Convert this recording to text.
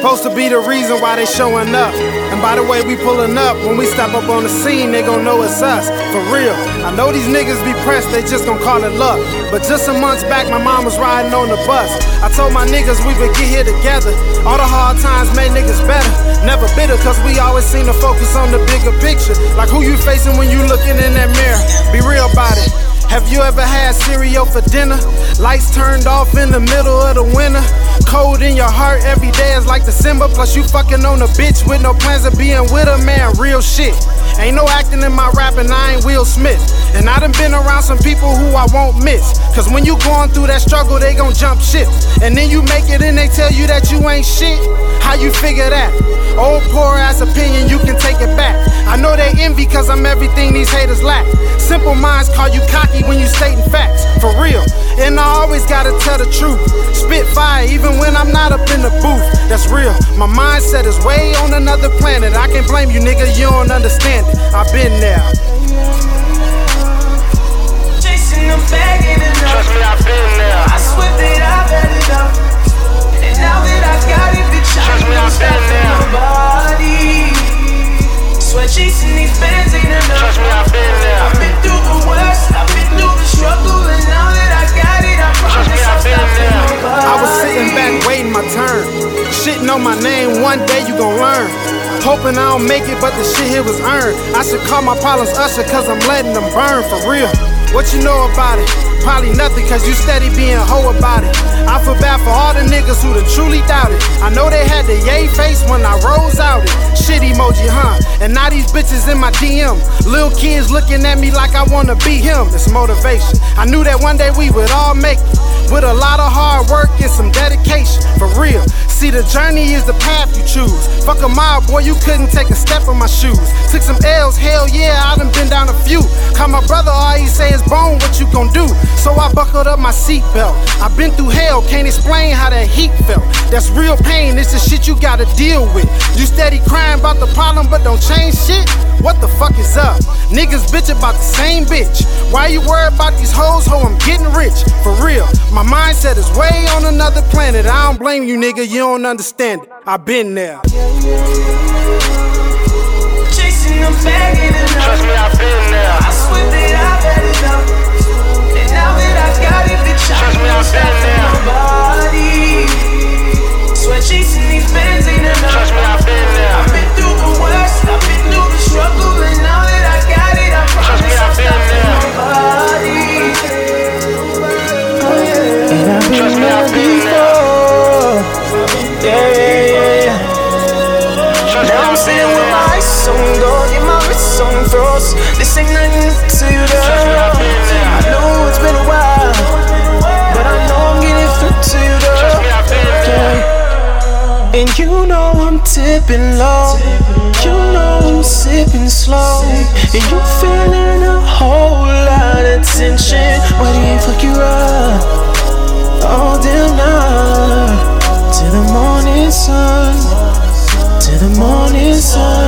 supposed to be the reason why they showing up. And by the way we pulling up, when we step up on the scene, they gon' know it's us. For real. I know these niggas be pressed, they just gon' call it luck. But just some months back, my mom was riding on the bus. I told my niggas we would get here together. All the hard times made niggas better. Never bitter, cause we always seem to focus on the bigger picture. Like who you facing when you looking in that mirror. Be real about it. Have you ever had cereal for dinner? Lights turned off in the middle of the winter. Cold in your heart every day is like December. Plus, you fucking on a bitch with no plans of being with a man. Real shit. Ain't no acting in my rapping, I ain't Will Smith. And I done been around some people who I won't miss. Cause when you going through that struggle, they gon' jump ship. And then you make it and they tell you that you ain't shit. How you figure that? Old poor ass envy cause I'm everything these haters lack. Simple minds call you cocky when you stating facts. For real. And I always gotta tell the truth. Spit fire even when I'm not up in the booth. That's real. My mindset is way on another planet. I can't blame you, nigga, you don't understand it. I've been there. Chasing them bagging enough. Trust me, I've Shitting on my name, one day you gon' learn. Hoping I don't make it, but the shit here was earned. I should call my problems Usher, cause I'm letting them burn for real. What you know about it? Probably nothing, cause you steady being hoe about it. I feel bad for all the niggas who done truly doubted. I know they had the yay face when I rose out it. Shit emoji, huh? And now these bitches in my DM. Little kids looking at me like I wanna be him. It's motivation. I knew that one day we would all make it. With a lot of hard work and some dedication, for real. See, the journey is the path you choose. Fuck a mile, boy, you couldn't take a step in my shoes. Took some L's, hell yeah, you gon' do? So I buckled up my seatbelt. I've been through hell, can't explain how that heat felt. That's real pain, it's the shit you gotta deal with. You steady crying about the problem, but don't change shit? What the fuck is up? Niggas bitch about the same bitch. Why you worried about these hoes? Ho, I'm getting rich. For real. My mindset is way on another planet. I don't blame you, nigga. You don't understand it. i been there. Sitting with my ice on gold, yeah, my wrist on froze. This ain't nothing to you, though. I know it's been a while, but I know I'm getting through to you, Trust me, though. I've been there. Yeah. And you know I'm tipping low. You know I'm sipping slow. And you feeling a whole lot of tension. Why do you fuck you up? All damn night. Till the morning sun. Sun.